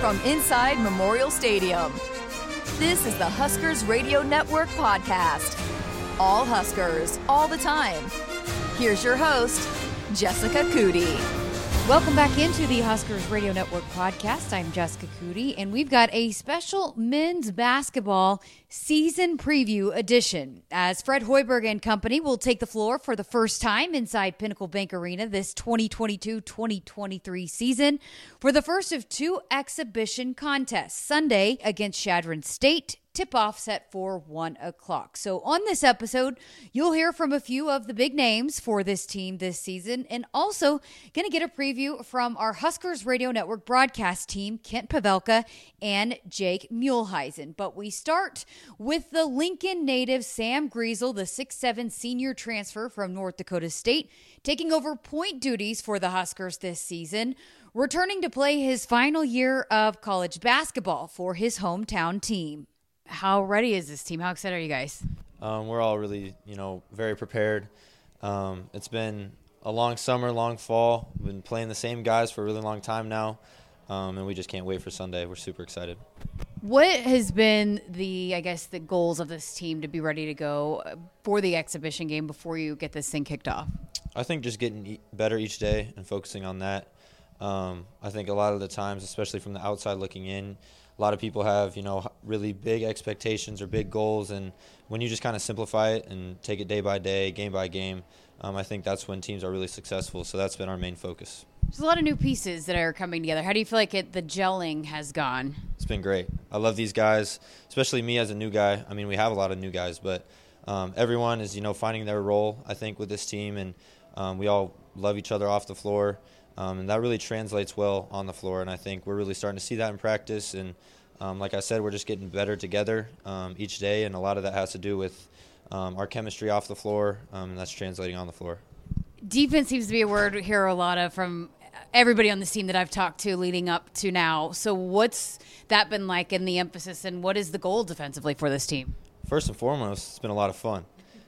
from inside Memorial Stadium. This is the Huskers Radio Network podcast. All Huskers, all the time. Here's your host, Jessica Coody. Welcome back into the Huskers Radio Network podcast. I'm Jessica Coody, and we've got a special men's basketball season preview edition. As Fred Hoiberg and company will take the floor for the first time inside Pinnacle Bank Arena this 2022 2023 season for the first of two exhibition contests Sunday against Chadron State tip off set for one o'clock. So, on this episode, you'll hear from a few of the big names for this team this season, and also going to get a preview from our Huskers Radio Network broadcast team, Kent Pavelka and Jake Muhleisen. But we start with the Lincoln native Sam Griesel, the six-seven senior transfer from North Dakota State, taking over point duties for the Huskers this season returning to play his final year of college basketball for his hometown team. How ready is this team? How excited are you guys? Um, we're all really, you know, very prepared. Um, it's been a long summer, long fall. We've been playing the same guys for a really long time now, um, and we just can't wait for Sunday. We're super excited. What has been the, I guess, the goals of this team to be ready to go for the exhibition game before you get this thing kicked off? I think just getting better each day and focusing on that. Um, I think a lot of the times, especially from the outside looking in, a lot of people have you know really big expectations or big goals, and when you just kind of simplify it and take it day by day, game by game, um, I think that's when teams are really successful. So that's been our main focus. There's a lot of new pieces that are coming together. How do you feel like it, the gelling has gone? It's been great. I love these guys, especially me as a new guy. I mean, we have a lot of new guys, but um, everyone is you know finding their role. I think with this team, and um, we all love each other off the floor. Um, and that really translates well on the floor. And I think we're really starting to see that in practice. And um, like I said, we're just getting better together um, each day. And a lot of that has to do with um, our chemistry off the floor, um, and that's translating on the floor. Defense seems to be a word we hear a lot of from everybody on this team that I've talked to leading up to now. So, what's that been like in the emphasis, and what is the goal defensively for this team? First and foremost, it's been a lot of fun.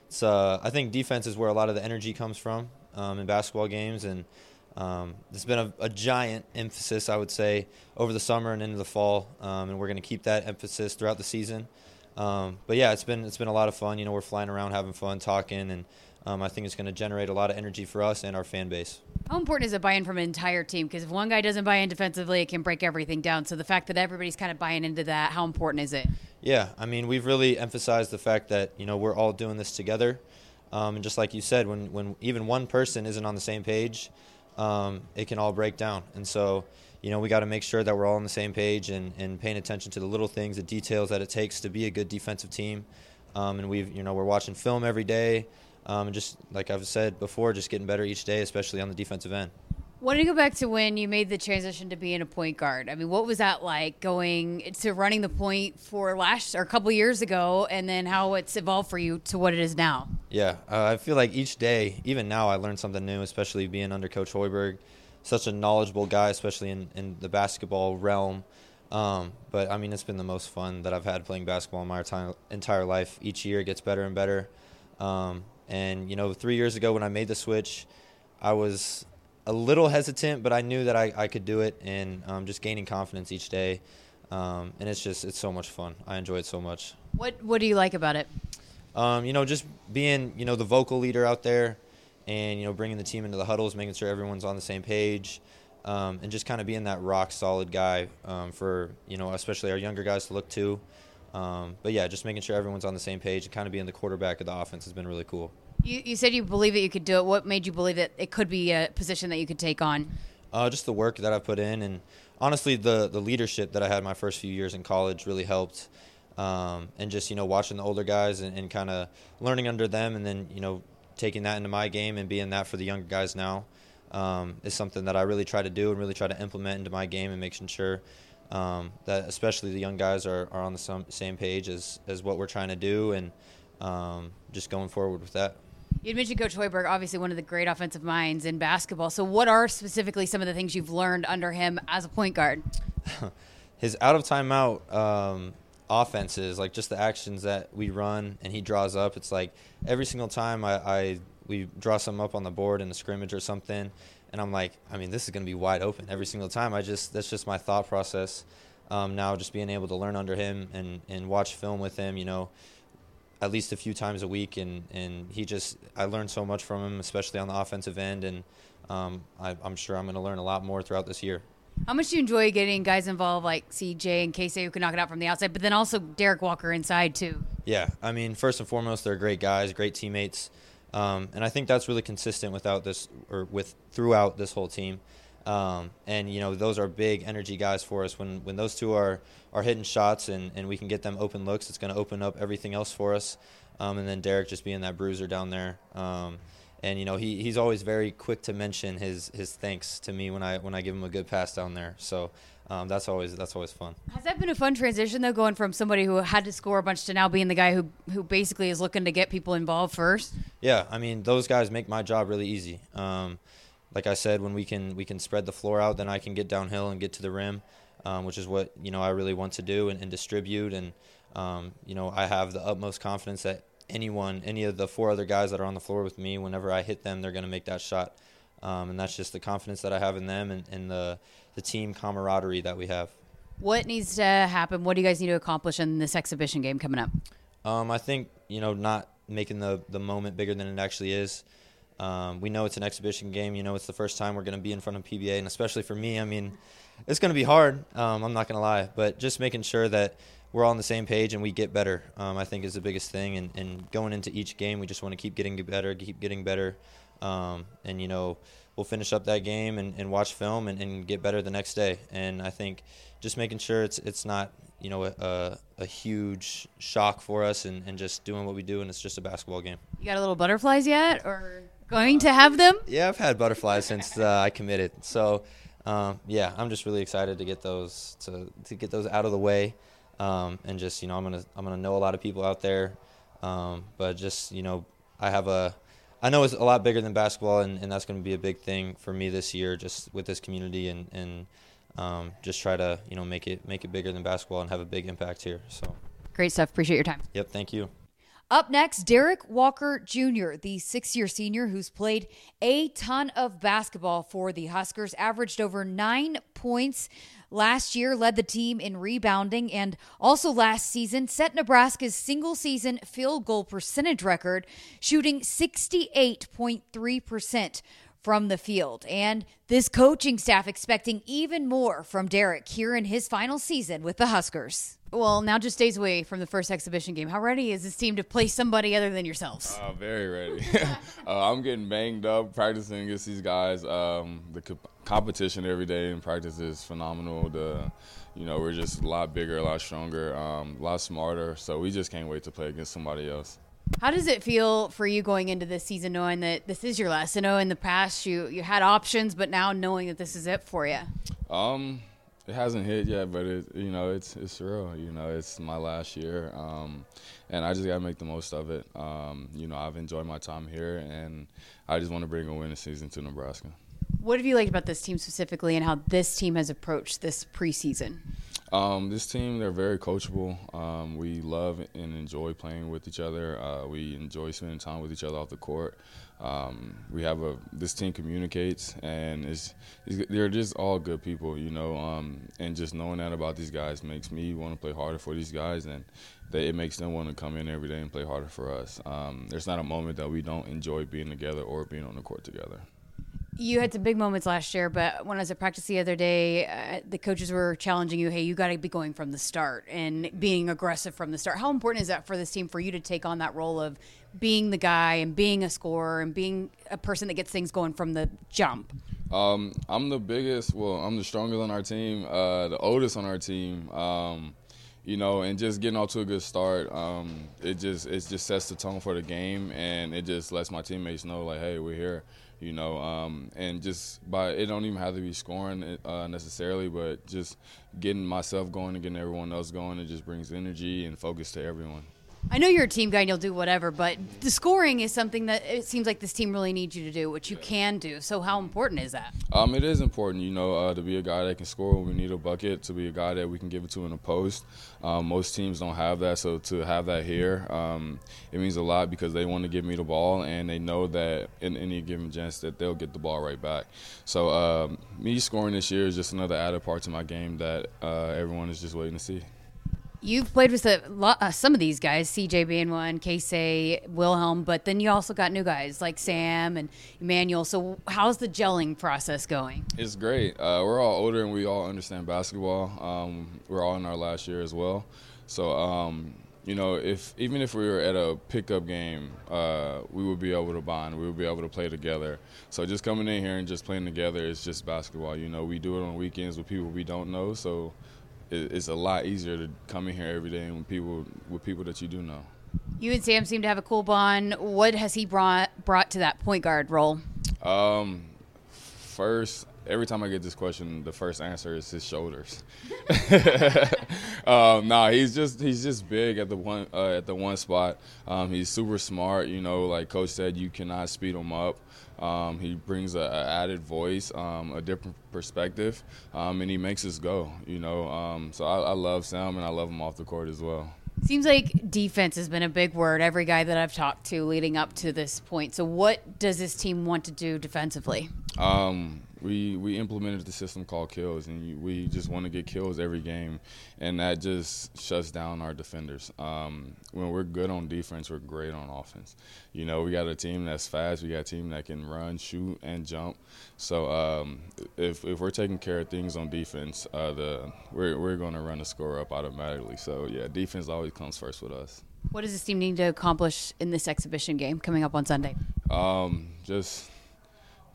It's, uh, I think defense is where a lot of the energy comes from um, in basketball games, and um, there's been a, a, giant emphasis, I would say, over the summer and into the fall, um, and we're going to keep that emphasis throughout the season. Um, but yeah, it's been it's been a lot of fun. You know, we're flying around, having fun, talking, and um, I think it's going to generate a lot of energy for us and our fan base. How important is a buy-in from an entire team? Because if one guy doesn't buy in defensively, it can break everything down. So the fact that everybody's kind of buying into that, how important is it? Yeah, I mean, we've really emphasized the fact that you know we're all doing this together, um, and just like you said, when when even one person isn't on the same page um, it can all break down. And so, you know, we got to make sure that we're all on the same page and, and paying attention to the little things, the details that it takes to be a good defensive team. Um, and we've, you know, we're watching film every day. Um, and just like I've said before, just getting better each day, especially on the defensive end. Want to go back to when you made the transition to being a point guard? I mean, what was that like going to running the point for last or a couple years ago, and then how it's evolved for you to what it is now? Yeah, uh, I feel like each day, even now, I learn something new, especially being under Coach Hoiberg, such a knowledgeable guy, especially in, in the basketball realm. Um, but I mean, it's been the most fun that I've had playing basketball in my entire, entire life. Each year gets better and better. Um, and you know, three years ago when I made the switch, I was a little hesitant, but I knew that I, I could do it, and um, just gaining confidence each day. Um, and it's just it's so much fun. I enjoy it so much. What What do you like about it? Um, you know, just being you know the vocal leader out there, and you know bringing the team into the huddles, making sure everyone's on the same page, um, and just kind of being that rock solid guy um, for you know especially our younger guys to look to. Um, but yeah, just making sure everyone's on the same page and kind of being the quarterback of the offense has been really cool. You, you said you believe that you could do it. What made you believe that it could be a position that you could take on? Uh, just the work that I've put in, and honestly, the the leadership that I had my first few years in college really helped. Um, and just you know watching the older guys and, and kind of learning under them, and then you know taking that into my game and being that for the younger guys now um, is something that I really try to do and really try to implement into my game and making sure um, that especially the young guys are, are on the same page as, as what we're trying to do and um, just going forward with that. You mentioned Coach Hoiberg, obviously one of the great offensive minds in basketball. So, what are specifically some of the things you've learned under him as a point guard? His out of timeout um, offenses, like just the actions that we run and he draws up. It's like every single time I, I we draw some up on the board in the scrimmage or something, and I'm like, I mean, this is going to be wide open every single time. I just that's just my thought process. Um, now, just being able to learn under him and and watch film with him, you know, at least a few times a week, and and he just I learned so much from him, especially on the offensive end, and um, I, I'm sure I'm going to learn a lot more throughout this year. How much do you enjoy getting guys involved like CJ and Keisei who can knock it out from the outside, but then also Derrick Walker inside too? Yeah, I mean, first and foremost, they're great guys, great teammates, um, and I think that's really consistent without this or with throughout this whole team. Um, and you know, those are big energy guys for us. When when those two are are hitting shots and, and we can get them open looks, it's going to open up everything else for us. Um, and then Derrick just being that bruiser down there. Um, and you know he, he's always very quick to mention his his thanks to me when I when I give him a good pass down there. So um, that's always that's always fun. Has that been a fun transition though, going from somebody who had to score a bunch to now being the guy who who basically is looking to get people involved first? Yeah, I mean those guys make my job really easy. Um, like I said, when we can we can spread the floor out, then I can get downhill and get to the rim, um, which is what you know I really want to do and, and distribute. And um, you know I have the utmost confidence that anyone, any of the four other guys that are on the floor with me, whenever I hit them, they're going to make that shot. Um, and that's just the confidence that I have in them and, and the, the team camaraderie that we have. What needs to happen? What do you guys need to accomplish in this exhibition game coming up? Um, I think, you know, not making the, the moment bigger than it actually is. Um, we know it's an exhibition game. You know, it's the first time we're going to be in front of PBA, and especially for me, I mean, it's going to be hard. Um, I'm not going to lie, but just making sure that we're all on the same page and we get better. Um, I think is the biggest thing. And, and, going into each game, we just want to keep getting better, keep getting better. Um, and you know, we'll finish up that game and, and watch film and, and, get better the next day. And I think just making sure it's it's not you know a, a huge shock for us and, and just doing what we do and it's just a basketball game. You got a little butterflies yet, or going to have them? Yeah, I've had butterflies since uh, I committed. So. Um, yeah, I'm just really excited to get those to, to get those out of the way um, and just you know I'm gonna I'm gonna know a lot of people out there, um, but just you know I have a I know it's a lot bigger than basketball, and, and that's going to be a big thing for me this year, just with this community and and um, just try to you know make it make it bigger than basketball and have a big impact here. So great stuff. Appreciate your time. Yep. Thank you. Up next, Derrick Walker Jr., the six year senior who's played a ton of basketball for the Huskers, averaged over nine points last year, led the team in rebounding, and also last season set Nebraska's single season field goal percentage record, shooting 68.3% from the field. And this coaching staff expecting even more from Derrick here in his final season with the Huskers. Well, now just days away from the first exhibition game. How ready is this team to play somebody other than yourselves? Uh, very ready. uh, I'm getting banged up practicing against these guys. Um, the co- competition every day in practice is phenomenal. The, you know, we're just a lot bigger, a lot stronger, um, a lot smarter. So we just can't wait to play against somebody else. How does it feel for you going into this season, knowing that this is your last? I know in the past you you had options, but now knowing that this is it for you. Um, it hasn't hit yet, but it you know it's it's real. You know, it's my last year, um, and I just gotta make the most of it. Um, you know, I've enjoyed my time here, and I just want to bring a winning season to Nebraska. What have you liked about this team specifically, and how this team has approached this preseason? Um, this team, they're very coachable. Um, we love and enjoy playing with each other. Uh, we enjoy spending time with each other off the court. Um, we have a this team communicates, and it's, it's, they're just all good people, you know. Um, and just knowing that about these guys makes me want to play harder for these guys, and they, it makes them want to come in every day and play harder for us. Um, there's not a moment that we don't enjoy being together or being on the court together. You had some big moments last year, but when I was at practice the other day, uh, the coaches were challenging you, hey, you got to be going from the start and being aggressive from the start. How important is that for this team for you to take on that role of being the guy and being a scorer and being a person that gets things going from the jump? Um, I'm the biggest, well, I'm the strongest on our team, uh, the oldest on our team. Um, you know, and just getting off to a good start, um, it just it just sets the tone for the game, and it just lets my teammates know like, hey, we're here you know, um, and just by it don't even have to be scoring uh, necessarily, but just getting myself going and getting everyone else going, it just brings energy and focus to everyone. I know you're a team guy and you'll do whatever, but the scoring is something that it seems like this team really needs you to do, which you can do. So how important is that? Um, it is important, you know, uh, to be a guy that can score when we need a bucket, to be a guy that we can give it to in the post. Um, most teams don't have that, so to have that here, um, it means a lot because they want to give me the ball and they know that in any given chance that they'll get the ball right back. So um, me scoring this year is just another added part to my game that uh, everyone is just waiting to see. You've played with a lot, uh, some of these guys, CJ being one, Keisei, Wilhelm, but then you also got new guys like Sam and Emmanuel. So how's the gelling process going? It's great. Uh, we're all older and we all understand basketball. Um, we're all in our last year as well. So um, you know, if even if we were at a pickup game, uh, we would be able to bond. We would be able to play together. So just coming in here and just playing together is just basketball. You know, we do it on weekends with people we don't know. So it's a lot easier to come in here every day and with people with people that you do know. You and Sam seem to have a cool bond. What has he brought brought to that point guard role? Um, first, every time I get this question, the first answer is his shoulders. um, nah, he's just he's just big at the one uh, at the one spot. Um, he's super smart. You know, like Coach said, you cannot speed him up. Um, he brings a, a added voice, um, a different perspective, um, and he makes us go. You know, um, so I, I love Sam and I love him off the court as well. Seems like defense has been a big word. Every guy that I've talked to leading up to this point. So, what does this team want to do defensively? Um, we we implemented the system called kills, and we just want to get kills every game, and that just shuts down our defenders. Um, when we're good on defense, we're great on offense. You know, we got a team that's fast, we got a team that can run, shoot, and jump. So um, if if we're taking care of things on defense, uh, the we're we're going to run the score up automatically. So yeah, defense always comes first with us. What does this team need to accomplish in this exhibition game coming up on Sunday? Um, just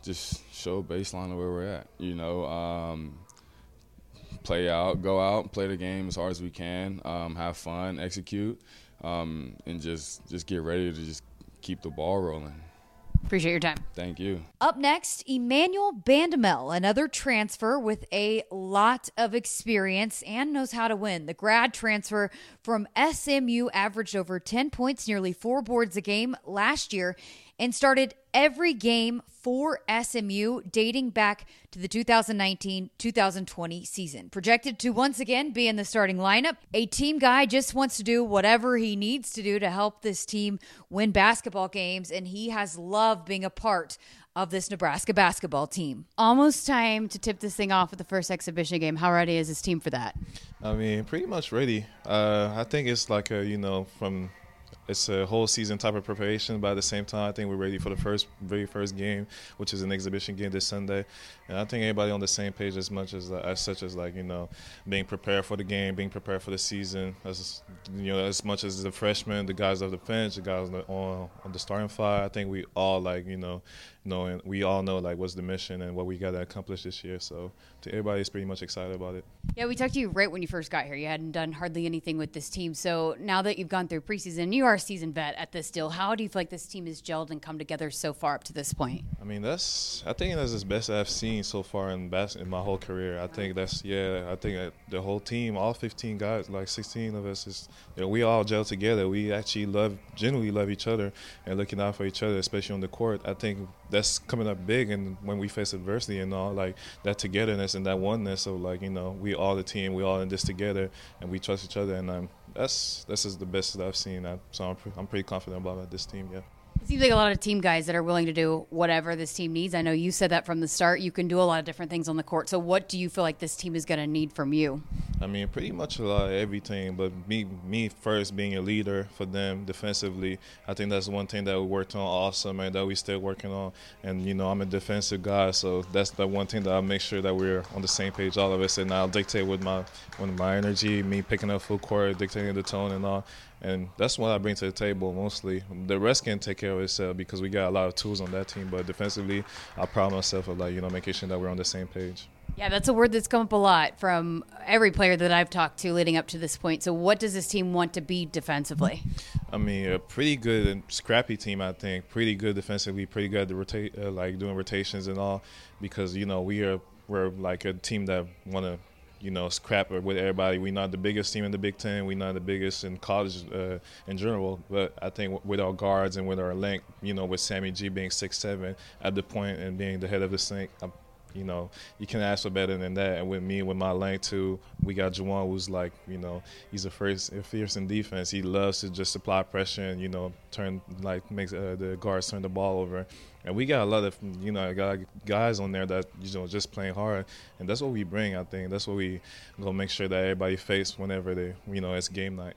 just show a baseline of where we're at. You know, um, play out, go out, play the game as hard as we can, um, have fun, execute, um, and just just get ready to just keep the ball rolling. Appreciate your time. Thank you. Up next, Emmanuel Bandoumel, another transfer with a lot of experience and knows how to win. The grad transfer from SMU averaged over 10 points, nearly four boards a game last year and started every game for SMU dating back to the 2019 2020 season. Projected to once again be in the starting lineup, a team guy just wants to do whatever he needs to do to help this team win basketball games, and he has loved being a part of this Nebraska basketball team. Almost time to tip this thing off with the first exhibition game. How ready is this team for that? I mean, pretty much ready. Uh, I think it's like a, you know, from it's a whole season type of preparation, but at the same time, I think we're ready for the first, very first game, which is an exhibition game this Sunday. And I think everybody on the same page as much as, as such as like you know, being prepared for the game, being prepared for the season. As you know, as much as the freshmen, the guys of the bench, the guys on on the starting five. I think we all like you know, knowing we all know like what's the mission and what we got to accomplish this year. So to everybody is pretty much excited about it. Yeah, we talked to you right when you first got here. You hadn't done hardly anything with this team. So now that you've gone through preseason, you are a seasoned vet at this deal. How do you feel like this team has gelled and come together so far up to this point? I mean, that's I think that's the best I've seen so far in bas- in my whole career. I think that's yeah. I think the whole team, all 15 guys, like 16 of us, is you know, we all gel together. We actually love, genuinely love each other and looking out for each other, especially on the court. I think that's coming up big and when we face adversity and all like that togetherness and that oneness of like you know we all the team we all in this together and we trust each other and um, that's this is the best that I've seen. So I'm, I'm pretty confident about this team yeah it seems like a lot of team guys that are willing to do whatever this team needs. I know you said that from the start. You can do a lot of different things on the court. So, what do you feel like this team is going to need from you? I mean, pretty much a lot of everything. But me, me first being a leader for them defensively, I think that's one thing that we worked on awesome and that we still working on. And you know, I'm a defensive guy, so that's the one thing that I make sure that we're on the same page, all of us. And I'll dictate with my with my energy, me picking up full court, dictating the tone and all and that's what I bring to the table mostly. The rest can take care of itself because we got a lot of tools on that team. But defensively, I pride myself of like you know making sure that we're on the same page. Yeah, that's a word that's come up a lot from every player that I've talked to leading up to this point. So, what does this team want to be defensively? I mean, a pretty good and scrappy team. I think pretty good defensively, pretty good at rotate, uh, like doing rotations and all. Because you know we are we're like a team that want to you know, scrap with everybody. We're not the biggest team in the Big Ten. We're not the biggest in college uh, in general. But I think with our guards and with our length, you know, with Sammy G being six seven at the point and being the head of the sink, I'm, you know, you can ask for better than that. And with me, with my length too, we got Juwan, who's like, you know, he's a first fierce in defense. He loves to just apply pressure and you know turn like makes uh, the guards turn the ball over. And we got a lot of you know got guys on there that you know just playing hard, and that's what we bring. I think that's what we gonna make sure that everybody face whenever they you know it's game night.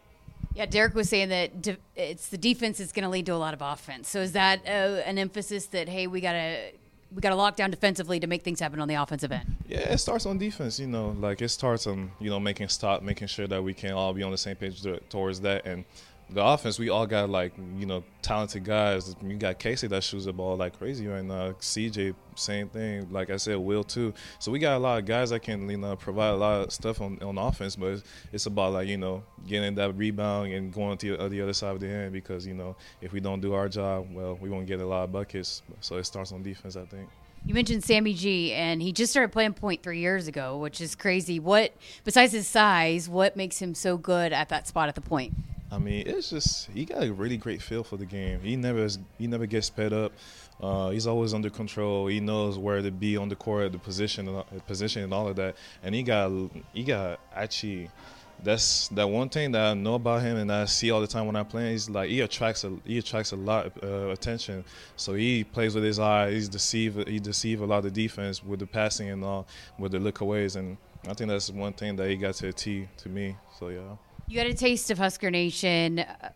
Yeah, Derrick was saying that de- it's the defense is going to lead to a lot of offense. So is that uh, an emphasis that hey, we got to we got to lock down defensively to make things happen on the offensive end. Yeah, it starts on defense. You know, like it starts on you know making stop, making sure that we can all be on the same page towards that, and the offense, we all got like you know talented guys. You got Keisei that shoots the ball like crazy right now. CJ, same thing. Like I said, Will too. So we got a lot of guys that can you know provide a lot of stuff on, on offense. But it's, it's about like you know getting that rebound and going to the, uh, the other side of the end because you know if we don't do our job, well, we won't get a lot of buckets. So it starts on defense, I think. You mentioned Sammy G, and he just started playing point three years ago, which is crazy. What, besides his size, what makes him so good at that spot at the point? I mean, it's just he got a really great feel for the game. He never he never gets sped up. Uh, he's always under control. He knows where to be on the court, the position, uh, position, and all of that. And he got he got actually that's that one thing that I know about him and I see all the time when I play. He's like he attracts a he attracts a lot of uh, attention. So he plays with his eye. He's deceive he deceive a lot of defense with the passing and all with the lookaways. And I think that's one thing that he got to a T to me. So yeah. You got a taste of Husker Nation uh,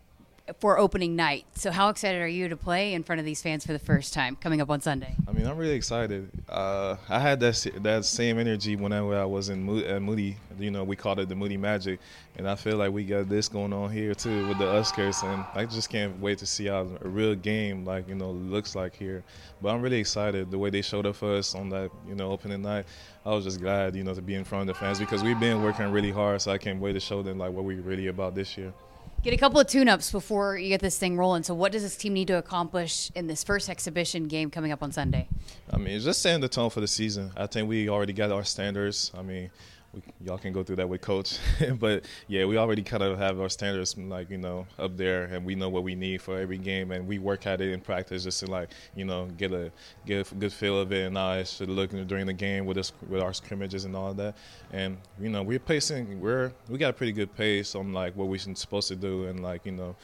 for opening night. So, how excited are you to play in front of these fans for the first time coming up on Sunday? I mean, I'm really excited. Uh, I had that that same energy whenever I was in Moody. You know, we called it the Moody Magic, and I feel like we got this going on here too with the Huskers, and I just can't wait to see how a real game like you know looks like here. But I'm really excited the way they showed up for us on that you know opening night. I was just glad, you know, to be in front of the fans because we've been working really hard. So I can't wait to show them like what we're really about this year. Get a couple of tune-ups before you get this thing rolling. So, what does this team need to accomplish in this first exhibition game coming up on Sunday? I mean, just setting the tone for the season. I think we already got our standards. I mean, we, y'all can go through that with coach. but yeah, we already kind of have our standards like you know up there, and we know what we need for every game, and we work at it in practice just to like you know get a get a good feel of it, and how it should look during the game with us with our scrimmages and all that. And you know we're pacing, we're we got a pretty good pace on like what we're supposed to do, and like you know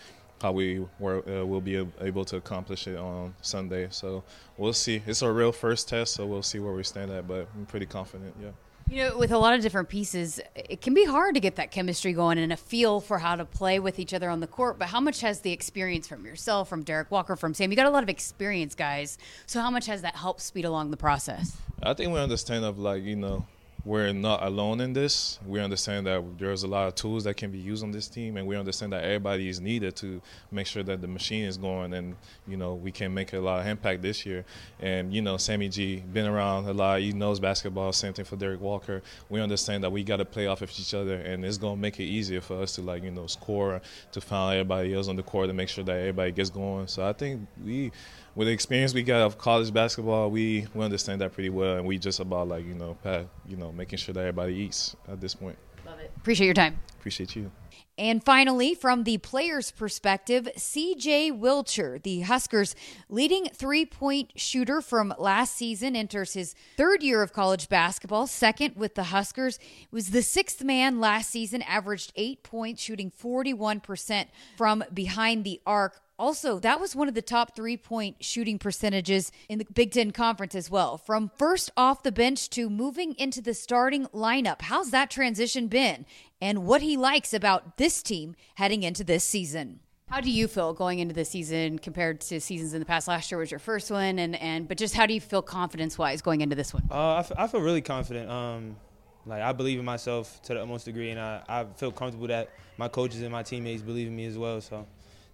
how we were, uh, will be able to accomplish it on Sunday. So we'll see. It's our real first test, so we'll see where we stand at. But I'm pretty confident. Yeah. You know, with a lot of different pieces, it can be hard to get that chemistry going and a feel for how to play with each other on the court. But how much has the experience from yourself, from Derrick Walker, from Sam? You got a lot of experience, guys. So how much has that helped speed along the process? I think we understand of like you know we're not alone in this. We understand that there's a lot of tools that can be used on this team, and we understand that everybody is needed to make sure that the machine is going, and you know we can make a lot of impact this year. And you know, Sammy G been around a lot. He knows basketball. Same thing for Derrick Walker. We understand that we got to play off of each other, and it's gonna make it easier for us to like you know score, to find everybody else on the court, to make sure that everybody gets going. So I think we with the experience we got of college basketball, we, we understand that pretty well, and we just about like you know, pat, you know, making sure that everybody eats at this point. Love it. Appreciate your time. Appreciate you. And finally, from the player's perspective, CJ Wilcher, the Huskers' leading three point shooter from last season, enters his third year of college basketball, second with the Huskers. Was the sixth man last season, averaged eight points, shooting 41% from behind the arc. Also, that was one of the top three point shooting percentages in the Big Ten Conference as well. From first off the bench to moving into the starting lineup. How's that transition been? And what he likes about this team heading into this season. How do you feel going into this season compared to seasons in the past? Last year was your first one, and, and but just how do you feel confidence wise going into this one? Uh, I, f- I feel really confident. Um, like I believe in myself to the utmost degree, and I, I feel comfortable that my coaches and my teammates believe in me as well. So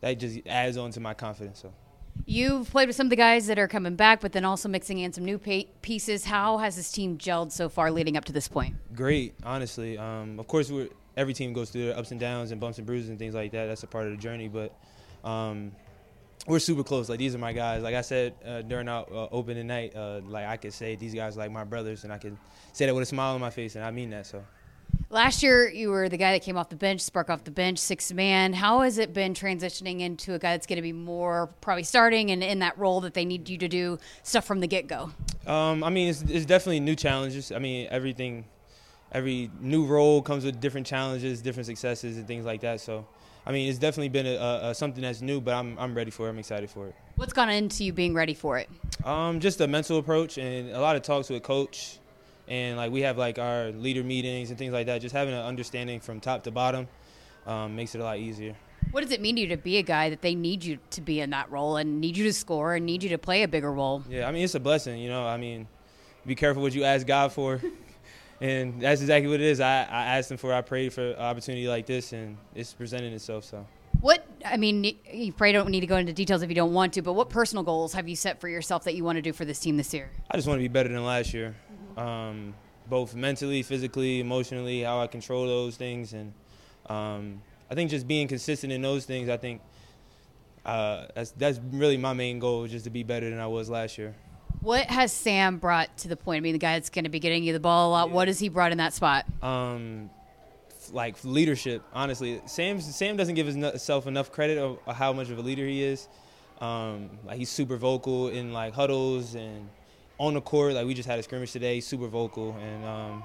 that just adds on to my confidence. So. You've played with some of the guys that are coming back, but then also mixing in some new pieces. How has this team gelled so far leading up to this point? Great, honestly. Um, of course, every team goes through their ups and downs and bumps and bruises and things like that. That's a part of the journey, but um, we're super close. Like these are my guys. Like I said uh, during our uh, opening night, uh, like I could say these guys are like my brothers, and I can say that with a smile on my face, and I mean that. So. Last year, you were the guy that came off the bench, spark off the bench, six man. How has it been transitioning into a guy that's going to be more probably starting and in that role that they need you to do stuff from the get go? Um, I mean, it's, it's definitely new challenges. I mean, everything, every new role comes with different challenges, different successes, and things like that. So, I mean, it's definitely been a, a, something that's new, but I'm, I'm ready for it. I'm excited for it. What's gone into you being ready for it? Um, just a mental approach and a lot of talks with a coach and like we have like our leader meetings and things like that. Just having an understanding from top to bottom um, makes it a lot easier. What does it mean to you to be a guy that they need you to be in that role and need you to score and need you to play a bigger role? Yeah, I mean it's a blessing, you know. I mean, be careful what you ask God for, and that's exactly what it is. I, I asked Him for, I prayed for an opportunity like this, and it's presenting itself. So. What I mean, you probably don't need to go into details if you don't want to, but what personal goals have you set for yourself that you want to do for this team this year? I just want to be better than last year um, both mentally, physically, emotionally, how I control those things, and um, I think just being consistent in those things. I think uh, that's that's really my main goal, just to be better than I was last year. What has Sam brought to the point? I mean, the guy that's going to be getting you the ball a lot. What has he brought in that spot? Um, like leadership. Honestly, Sam Sam doesn't give himself enough credit of how much of a leader he is. Um, like he's super vocal in like huddles and on the court, like we just had a scrimmage today, super vocal, and um,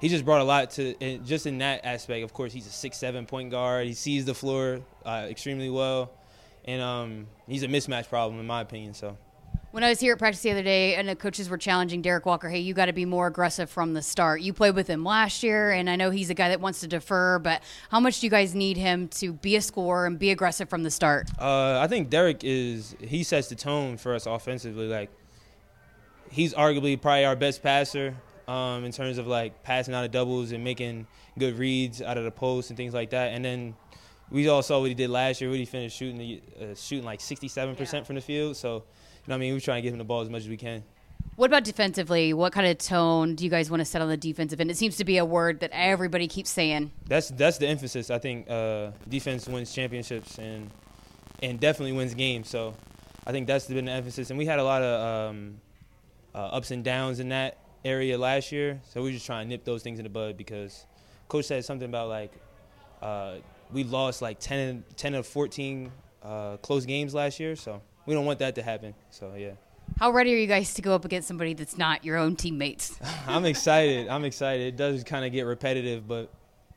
he just brought a lot to just in that aspect. Of course, he's a six-seven point guard. He sees the floor uh, extremely well, and um, he's a mismatch problem in my opinion. So. When I was here at practice the other day, and the coaches were challenging Derrick Walker, hey, you got to be more aggressive from the start. You played with him last year, and I know he's a guy that wants to defer, but how much do you guys need him to be a scorer and be aggressive from the start? Uh, I think Derrick is he sets the tone for us offensively. Like he's arguably probably our best passer um, in terms of like passing out of doubles and making good reads out of the post and things like that. And then we all saw what he did last year. What he finished shooting the, uh, shooting like 67% yeah. from the field. So, you know, I mean, we're trying to give him the ball as much as we can. What about defensively? What kind of tone do you guys want to set on the defensive end? It seems to be a word that everybody keeps saying. That's that's the emphasis. I think uh, defense wins championships and and definitely wins games. So I think that's been the emphasis. And we had a lot of um, uh, ups and downs in that area last year. So we're just trying to nip those things in the bud because coach said something about like uh, we lost like 10, 10 of 14 uh, close games last year. So we don't want that to happen. So yeah. How ready are you guys to go up against somebody that's not your own teammates? I'm excited. I'm excited. It does kind of get repetitive, but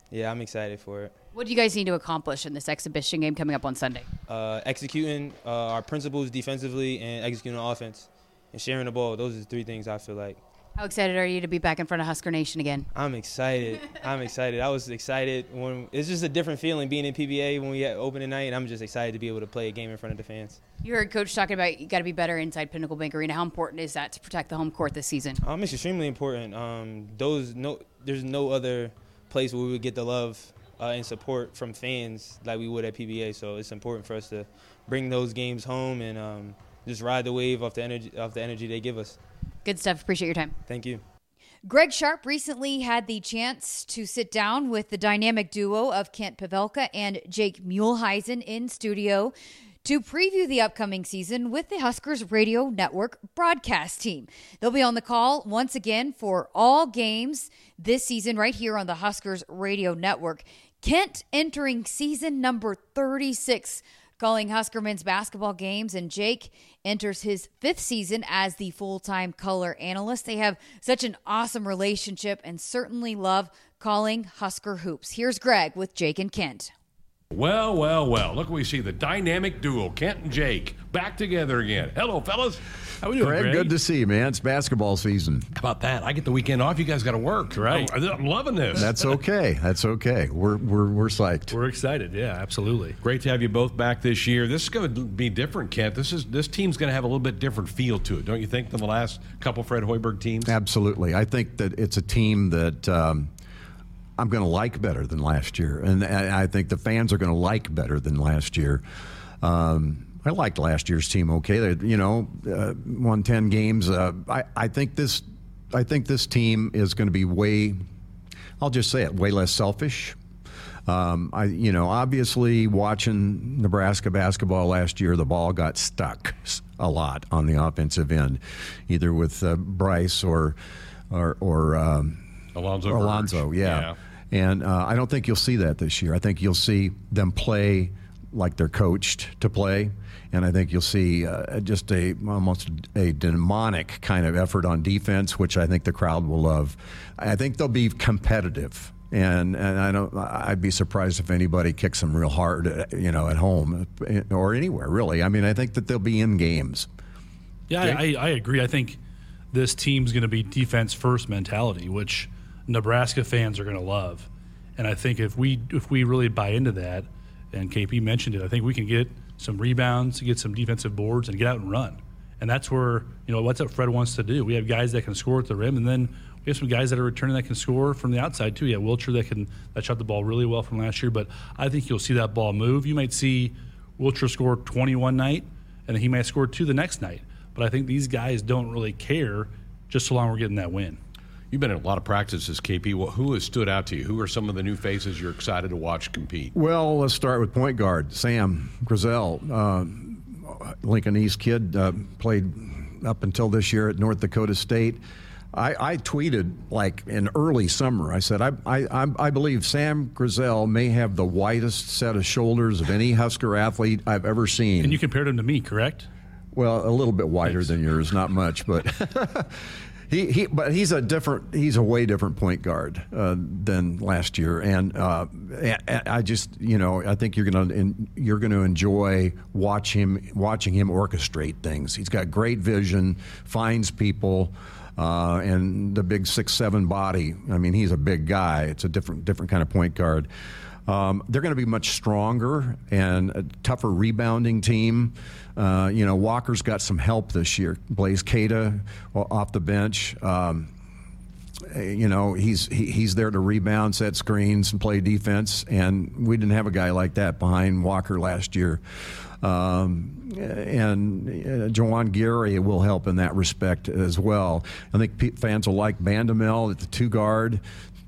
yeah, I'm excited for it. What do you guys need to accomplish in this exhibition game coming up on Sunday? Uh, executing uh, our principles defensively and executing offense and sharing the ball. Those are the three things I feel like. How excited are you to be back in front of Husker Nation again? I'm excited. I'm excited. I was excited when it's just a different feeling being in PBA when we open opening night, and I'm just excited to be able to play a game in front of the fans. You heard Coach talking about you got to be better inside Pinnacle Bank Arena. How important is that to protect the home court this season? Um, it's extremely important. Um, those no, there's no other place where we would get the love uh, and support from fans like we would at PBA. So it's important for us to bring those games home and. Um, just ride the wave off the energy off the energy they give us. Good stuff. Appreciate your time. Thank you. Greg Sharpe recently had the chance to sit down with the dynamic duo of Kent Pavelka and Jake Muhleisen in studio to preview the upcoming season with the Huskers Radio Network broadcast team. They'll be on the call once again for all games this season right here on the Huskers Radio Network. Kent entering season number 36 calling Husker men's basketball games, and Jake enters his fifth season as the full time color analyst. They have such an awesome relationship and certainly love calling Husker hoops. Here's Greg with Jake and Kent. Well, well, well. Look, we see the dynamic duo, Kent and Jake, back together again. Hello, fellas. How we doing, Greg, Greg? Good to see you, man. It's basketball season. How about that? I get the weekend off. You guys got to work. Right. I'm, I'm, loving this. That's okay. That's okay. We're we're we're psyched. We're excited. Yeah, absolutely. Great to have you both back this year. This is going to be different, Kent. This is this team's going to have a little bit different feel to it, don't you think, than the last couple Fred Hoiberg teams? Absolutely. I think that it's a team that. Um, I'm going to like better than last year, and I think the fans are going to like better than last year. Um, I liked last year's team. Okay, they you know uh, won ten games. Uh, I I think this I think this team is going to be way. I'll just say it way less selfish. Um, I you know obviously watching Nebraska basketball last year, the ball got stuck a lot on the offensive end, either with uh, Bryce or or or. Um, Alonzo. Alonzo, yeah. yeah. And uh, I don't think you'll see that this year. I think you'll see them play like they're coached to play. And I think you'll see uh, just a almost a demonic kind of effort on defense, which I think the crowd will love. I think they'll be competitive and and I don't I'd be surprised if anybody kicks them real hard, uh, you know, at home or anywhere really. I mean, I think that they'll be in games. Yeah, I, I agree. I think this team's going to be defense first mentality, which Nebraska fans are going to love. And I think if we if we really buy into that, and KP mentioned it, I think we can get some rebounds, get some defensive boards, and get out and run. And that's where you know what's what Fred wants to do. We have guys that can score at the rim, and then we have some guys that are returning that can score from the outside too. Yeah, Wilcher that can that shot the ball really well from last year, but I think you'll see that ball move. You might see Wilcher score 21 night, and he might score two the next night. But I think these guys don't really care just so long we're getting that win. You've been in a lot of practices, KP. Well, Who has stood out to you? Who are some of the new faces you're excited to watch compete? Well, let's start with point guard Sam Griesel, uh, Lincoln East kid, uh, played up until this year at North Dakota State. I, I, tweeted like in early summer. I said, I, I, I believe Sam Griesel may have the widest set of shoulders of any Husker athlete I've ever seen. And you compared him to me, correct? Well, a little bit wider Thanks. than yours, not much, but he, he but he's a different he's a way different point guard uh, than last year, and uh, I just you know I think you're gonna you're gonna enjoy watch him watching him orchestrate things. He's got great vision, finds people. Uh, and the big six seven body. I mean, he's a big guy. It's a different different kind of point guard. Um, they're going to be much stronger and a tougher rebounding team. Uh, you know, Walker's got some help this year. Blaise Keita off the bench. Um, you know, he's he, he's there to rebound, set screens, and play defense. And we didn't have a guy like that behind Walker last year. Um, and uh, Juwan Gary will help in that respect as well. I think fans will like Bandoumel at the two guard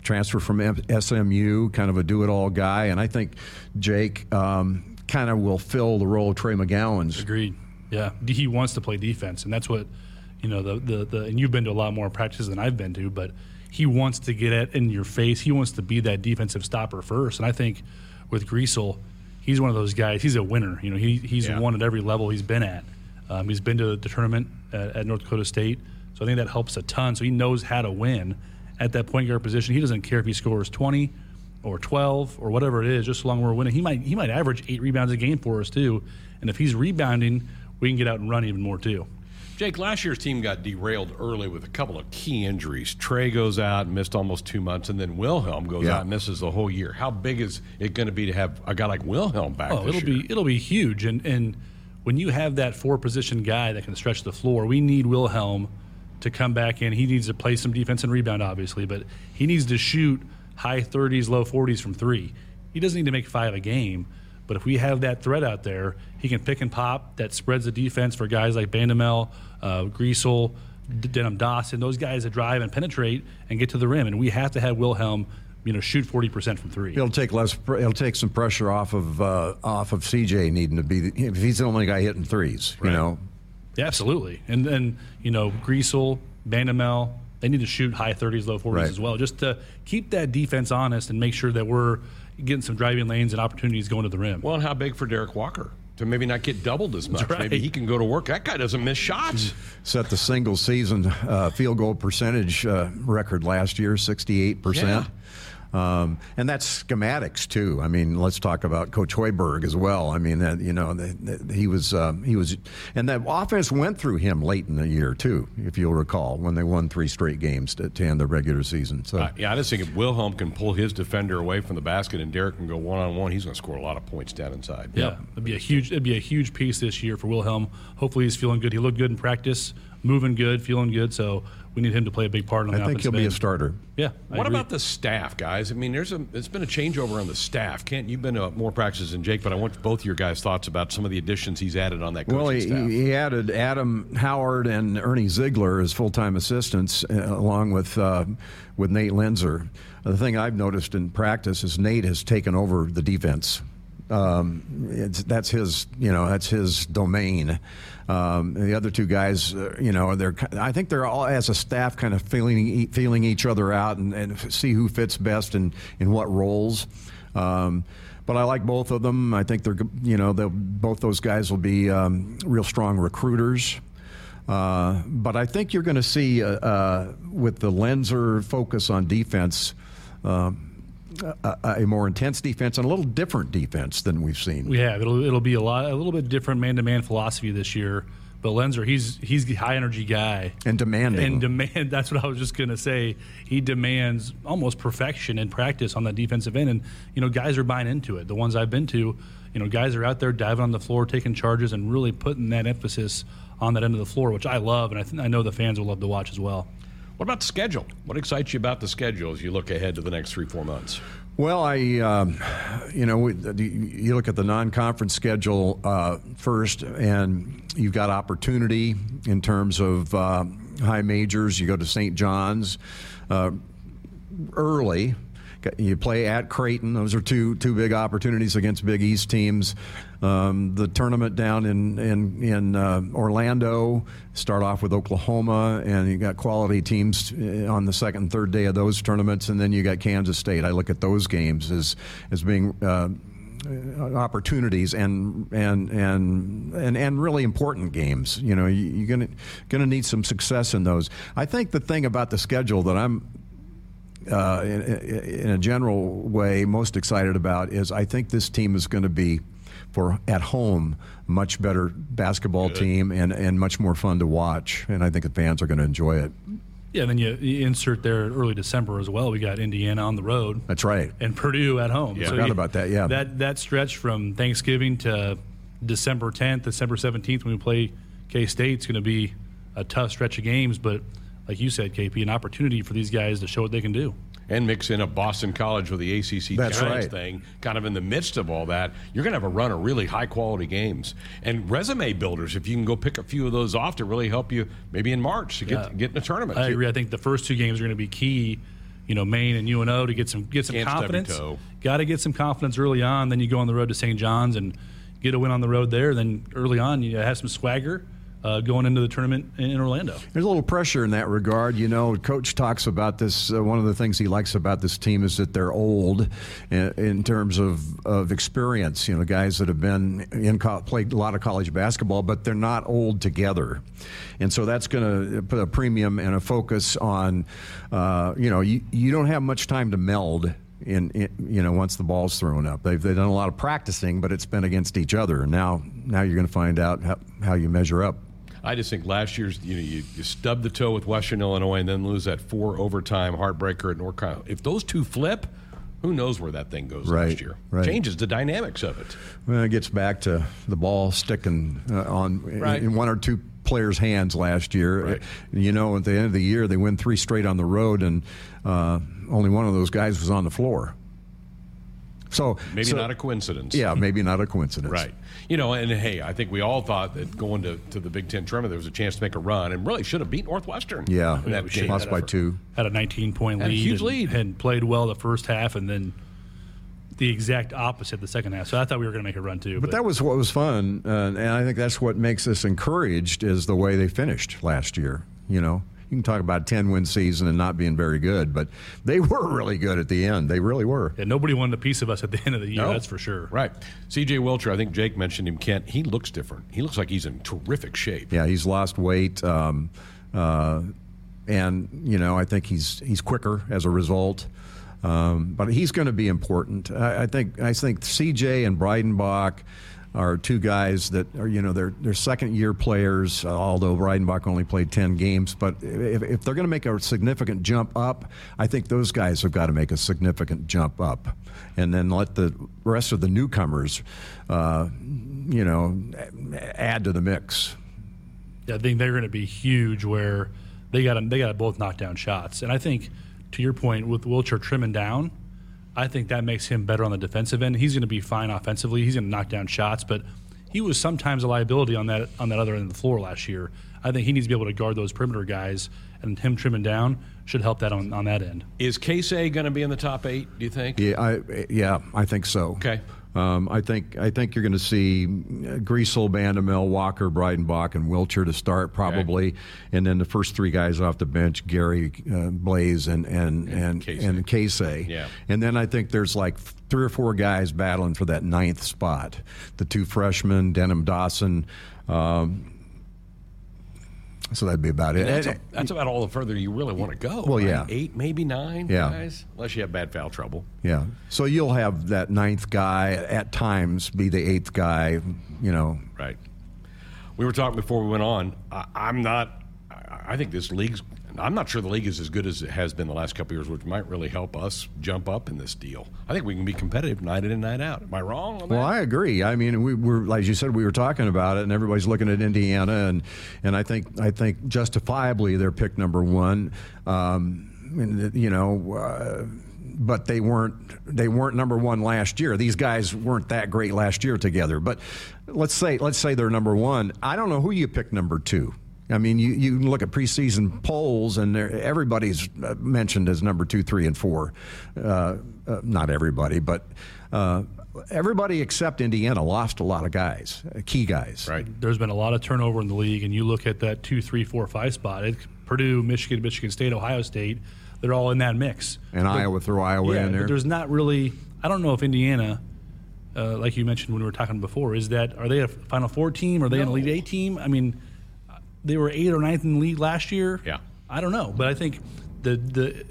transfer from SMU, kind of a do it all guy. And I think Jake um, kind of will fill the role of Trey McGowens. Agreed. Yeah. He wants to play defense. And that's what, you know, the, the, the and you've been to a lot more practices than I've been to, but he wants to get it in your face. He wants to be that defensive stopper first. And I think with Griesel, he's one of those guys. He's a winner. You know, he, he's yeah. won at every level he's been at. Um, he's been to the tournament at, at North Dakota State. So I think that helps a ton. So he knows how to win at that point guard position. He doesn't care if he scores 20 or 12 or whatever it is, just so long we're winning. He might he might average eight rebounds a game for us too. And if he's rebounding, we can get out and run even more too. Jake, last year's team got derailed early with a couple of key injuries. Trey goes out, missed almost two months, and then Wilhelm goes yeah. out and misses the whole year. How big is it going to be to have a guy like Wilhelm back? Oh, it'll year? be it'll be huge. And and when you have that four position guy that can stretch the floor, we need Wilhelm to come back in. He needs to play some defense and rebound, obviously, but he needs to shoot high 30s, low 40s from three. He doesn't need to make five a game, but if we have that threat out there, he can pick and pop that spreads the defense for guys like Bandoumel, uh, Griesel, Denim Dawson, those guys that drive and penetrate and get to the rim. And we have to have Wilhelm you know shoot 40% from 3 it'll take less it'll take some pressure off of uh, off of CJ needing to be if he's the only guy hitting threes right. you know yeah, absolutely. And then, you know, Griesel, Bandoumel, they need to shoot high 30s, low 40s right. as well, just to keep that defense honest and make sure that we're getting some driving lanes and opportunities going to the rim. Well, and how big for Derrick Walker? To maybe not get doubled as much. Right. Maybe he can go to work. That guy doesn't miss shots. Set the single season uh, field goal percentage uh, record last year, 68%. Yeah. Um, and that's schematics too. I mean, let's talk about Coach Hoiberg as well. I mean, that you know, the, the, he was um, he was, and that offense went through him late in the year too, if you'll recall, when they won three straight games to, to end the regular season. So uh, yeah, I just think if Wilhelm can pull his defender away from the basket and Derrick can go one on one, he's going to score a lot of points down inside. Yeah, yep. it'd be a huge it'd be a huge piece this year for Wilhelm. Hopefully, he's feeling good. He looked good in practice, moving good, feeling good. So we need him to play a big part on the I think he'll end. be a starter. Yeah. I what agree. about the staff, guys? I mean, there's a it's been a changeover on the staff. Kent, you've been to more practices than Jake, but I want both your guys' thoughts about some of the additions he's added on that. Well, he, staff. he added Adam Howard and Ernie Zeigler as full time assistants, uh, along with uh, with Nate Loenser. The thing I've noticed in practice is Nate has taken over the defense Um, that's his, you know, that's his domain. Um, the other two guys, uh, you know, they're. I think they're all as a staff kind of feeling feeling each other out and, and see who fits best and in what roles. Um, but I like both of them. I think they're, you know, both those guys will be um, real strong recruiters. Uh, but I think you're going to see uh, uh, with the Loenser focus on defense. A, a, more intense defense and a little different defense than we've seen. We have it'll it'll be a lot a little bit different man to man philosophy this year. But Loenser, he's he's the high energy guy and demanding. And demand. That's what I was just gonna say. He demands almost perfection in practice on that defensive end, and you know guys are buying into it. The ones I've been to, you know, guys are out there diving on the floor, taking charges, and really putting that emphasis on that end of the floor, which I love, and I, th- I know the fans will love to watch as well. What about the schedule? What excites you about the schedule as you look ahead to the next three, four months? Well, I, um, you know, you look at the non-conference schedule uh, first, and you've got opportunity in terms of uh, high majors. You go to St. John's uh, early, you play at Creighton. Those are two two big opportunities against Big East teams. Um, the tournament down in in, in uh, Orlando start off with Oklahoma, and you got quality teams uh, on the second third day of those tournaments, and then you got Kansas State. I look at those games as as being. Uh, opportunities and and and and and really important games. You know, you're gonna gonna need some success in those. I think the thing about the schedule that I'm uh, in, in, a general way, most excited about is I think this team is going to be, for at home, much better basketball Good. team and, and much more fun to watch. And I think the fans are going to enjoy it. Yeah, and then you, you, insert there early December as well. We got Indiana on the road. That's right. And Purdue at home. Yeah, so forgot you, about that. Yeah, that that stretch from Thanksgiving to December 10th, December 17th when we play K State is going to be a tough stretch of games, but like you said, KP, an opportunity for these guys to show what they can do. And mix in a Boston College with the ACC That's Giants right. thing, kind of in the midst of all that, you're going to have a run of really high quality games and resume builders. If you can go pick a few of those off to really help you, maybe in March to get yeah. get in a tournament. I agree. I think the first two games are going to be key. You know, Maine and UNO to get some get some Can't confidence. Got to get some confidence early on. Then you go on the road to St. John's and get a win on the road there. Then early on, you have some swagger uh, going into the tournament in Orlando. There's a little pressure in that regard. You know, Coach talks about this. Uh, one of the things he likes about this team is that they're old in, in terms of, of experience. You know, guys that have been in co- played a lot of college basketball, but they're not old together, and so that's going to put a premium and a focus on. Uh, you know, you, you don't have much time to meld in, in, you know once the ball's thrown up. They've, they've done a lot of practicing, but it's been against each other. Now now you're going to find out how, how you measure up. I just think last year's you know you, you stub the toe with Western Illinois and then lose that four overtime heartbreaker at North Carolina. If those two flip, who knows where that thing goes right, next year? Right. Changes the dynamics of it. Well, it gets back to the ball sticking uh, on right. in, in one or two players' hands last year. Right. You know, at the end of the year, they win three straight on the road, and uh, only one of those guys was on the floor. So maybe so, not a coincidence. Yeah, maybe not a coincidence. right. You know, and hey, I think we all thought that going to, to the Big Ten tournament there was a chance to make a run, and really should have beat Northwestern. Yeah, in that game. lost by two. Had a 19 point lead. huge and, lead. And played well the first half, and then the exact opposite the second half. So I thought we were going to make a run too. But, but, that was what was fun, uh, and I think that's what makes us encouraged is the way they finished last year. You know, you can talk about a 10 win season and not being very good, but they were really good at the end. They really were. Yeah, nobody wanted a piece of us at the end of the year, no. that's for sure. Right. CJ Wilcher, I think Jake mentioned him, Kent. He looks different. He looks like he's in terrific shape. Yeah, he's lost weight. Um, uh, and, you know, I think he's, he's quicker as a result. Um, but he's going to be important. I, I, think I think CJ and Breidenbach are two guys that are you know they're they're second year players. Uh, although Breidenbach only played ten games, but if, if they're going to make a significant jump up, I think those guys have got to make a significant jump up, and then let the rest of the newcomers, uh, you know, add to the mix. Yeah, I think they're going to be huge. Where they got they got both knock down shots, and I think to your point with Wilcher trimming down I think that makes him better on the defensive end. He's going to be fine offensively. He's going to knock down shots, but he was sometimes a liability on that on that other end of the floor last year. I think he needs to be able to guard those perimeter guys, and him trimming down should help that on, on that end. Is Keisei going to be in the top eight? Do you think? Yeah, I, yeah, I think so. Okay. Um, I think I think you're going to see uh, Griesel, Bandoumel, Walker, Breidenbach, and Wilcher to start probably, okay. and then the first three guys off the bench: Gary, uh, Blaze, and and and Keisei. and Keisei. Yeah. And then I think there's like three or four guys battling for that ninth spot. The two freshmen, Denim Dawson. Um, so that'd be about it. That's, a, that's, about all the further you really want to go. Well, right? yeah, eight, maybe nine yeah. guys, unless you have bad foul trouble. Yeah. So you'll have that ninth guy at times be the eighth guy. You know. Right. We were talking before we went on. I, I'm not. I think this league's I'm not sure the league is as good as it has been the last couple years, which might really help us jump up in this deal. I think we can be competitive night in and night out. Am I wrong? well, I agree. I mean, we were, like you said, we were talking about it, and everybody's looking at Indiana, and and I think I think justifiably they're pick number one. Um, and, you know. Uh, but they weren't they weren't number one last year. These guys weren't that great last year together. But let's say let's say they're number one. I don't know who you pick number two. I mean, you, you look at preseason polls, and everybody's uh, mentioned as number two, three, and four. Uh, uh, not everybody, but uh, everybody except Indiana lost a lot of guys, uh, key guys. Right. There's been a lot of turnover in the league, and you look at that two, three, four, five spot. It, Purdue, Michigan, Michigan State, Ohio State. They're all in that mix. And but, Iowa throw Iowa yeah, in there. there's not really. I don't know if Indiana. Uh, like you mentioned when we were talking before, is that are they a Final Four team? Are they no. an Elite Eight team? I mean, they were eighth or ninth in the league last year. Yeah, I don't know, but I think the the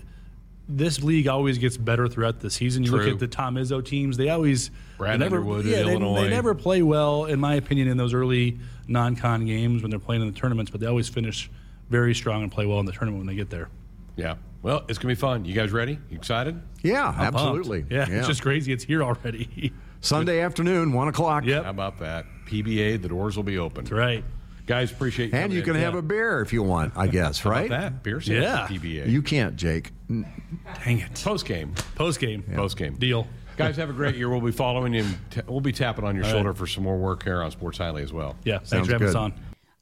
this league always gets better throughout the season. You True. look at the Tom Izzo teams; they always Brad they never, Underwood yeah, they, Illinois. They never play well, in my opinion, in those early non-con games when they're playing in the tournaments. But they always finish very strong and play well in the tournament when they get there. Yeah. Well, it's gonna be fun. You guys ready? You excited? Yeah, I'm absolutely. Yeah, yeah, it's just crazy. It's here already. Sunday afternoon, one o'clock. Yeah. How about that? PBA, the doors will be open. That's right. Guys, appreciate you. And you can in. have yeah. a beer if you want, I guess, right? that beer yeah. PBA. You can't, Jake. Dang it. Post game. Post game. Yeah. Post game. Deal. Guys, have a great year. We'll be following you. And we'll be tapping on your All shoulder right. for some more work here on Sports Nightly as well. Yeah. Thanks Sounds for having good. us on.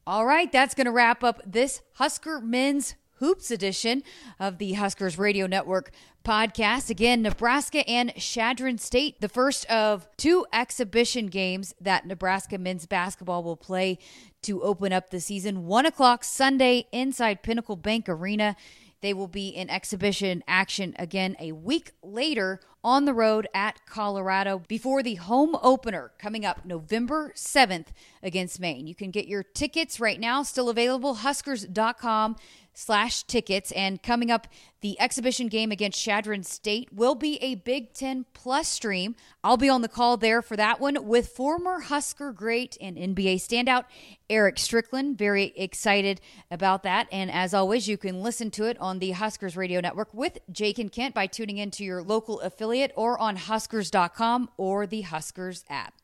All right, that's going to wrap up this Husker Men's Hoops edition of the Huskers Radio Network podcast. Again, Nebraska and Chadron State, the first of two exhibition games that Nebraska men's basketball will play to open up the season. One o'clock Sunday inside Pinnacle Bank Arena. They will be in exhibition action again a week later on the road at Colorado before the home opener coming up November 7th against Maine. You can get your tickets right now, still available, huskers.com slash tickets. And coming up, the exhibition game against Chadron State will be a Big Ten Plus stream. I'll be on the call there for that one with former Husker great and NBA standout Erick Strickland. Very excited about that. And as always, you can listen to it on the Huskers Radio Network with Jake and Kent by tuning into your local affiliate or on Huskers.com or the Huskers app.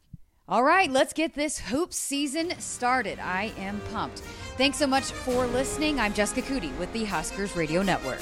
All right, let's get this hoops season started. I am pumped. Thanks so much for listening. I'm Jessica Coody with the Huskers Radio Network.